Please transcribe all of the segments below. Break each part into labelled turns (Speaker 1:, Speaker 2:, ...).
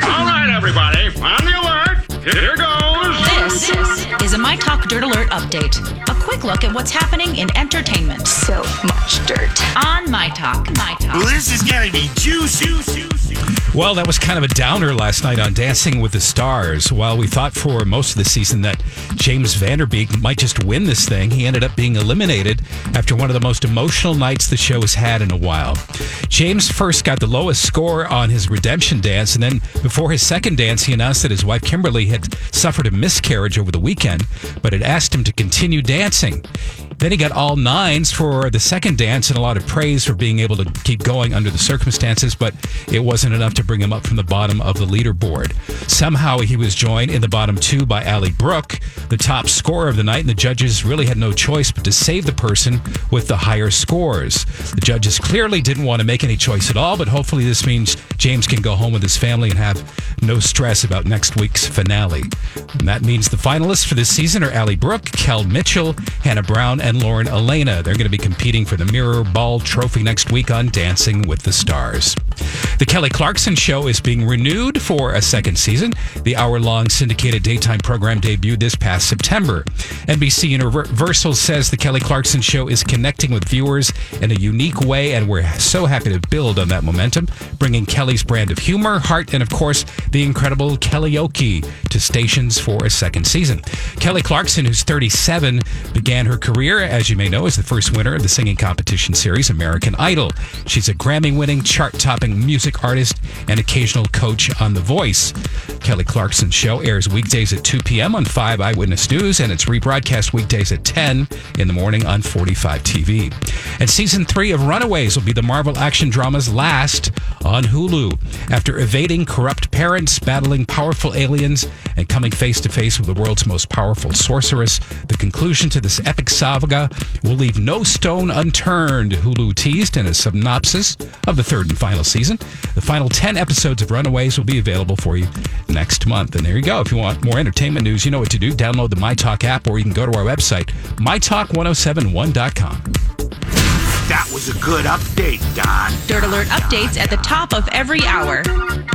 Speaker 1: All right, everybody, on the alert. Here goes.
Speaker 2: This is a My Talk Dirt Alert update. A quick look at what's happening in entertainment
Speaker 3: So much dirt.
Speaker 2: On My Talk. My Talk.
Speaker 1: Well, this is gonna be juicy. juicy.
Speaker 4: Well, that was kind of a downer last night on Dancing with the Stars. While we thought for most of the season that James Van Der Beek might just win this thing, he ended up being eliminated after one of the most emotional nights the show has had in a while. James first got the lowest score on his redemption dance, and then before his second dance, he announced that his wife Kimberly had suffered a miscarriage over the weekend, but had asked him to continue dancing. Then he got all nines for the second dance and a lot of praise for being able to keep going under the circumstances, but it wasn't enough to bring him up from the bottom of the leaderboard. Somehow he was joined in the bottom two by Ally Brooke, the top scorer of the night, and the judges really had no choice but to save the person with the higher scores. The judges clearly didn't want to make any choice at all, but hopefully this means James can go home with his family and have no stress about next week's finale. And that means the finalists for this season are Ally Brooke, Kel Mitchell, Hannah Brown, and Lauren Alaina. They're going to be competing for the Mirror Ball Trophy next week on Dancing with the Stars. The Kelly Clarkson Show is being renewed for a second season. The hour long syndicated daytime program debuted this past September. NBC Universal says The Kelly Clarkson Show is connecting with viewers in a unique way, and we're so happy to build on that momentum, bringing Kelly's brand of humor, heart, and of course, the incredible Kellyoke to stations for a second season. Kelly Clarkson, who's 37, began her career, as you may know, as the first winner of the singing competition series American Idol. She's a Grammy winning, chart topping music artist and occasional coach on The Voice. Kelly Clarkson's show airs weekdays at 2 p.m. on 5 Eyewitness News, and it's rebroadcast weekdays at 10 in the morning on 45 TV. And season three of Runaways will be the Marvel action drama's last on Hulu. After evading corrupt parents, battling powerful aliens, and coming face to face with the world's most powerful sorceress, the conclusion to this epic saga will leave no stone unturned, Hulu teased in a synopsis of the third and final season. The final 10 episodes of Runaways will be available for you next month. And there you go. If you want more entertainment news, you know what to do. Download the MyTalk app or you can go to our website, mytalk1071.com.
Speaker 1: That was a good update, Don.
Speaker 2: Dirt Alert updates at the top of every hour.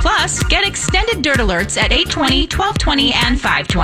Speaker 2: Plus, get extended Dirt Alerts at 820, 1220, and 520.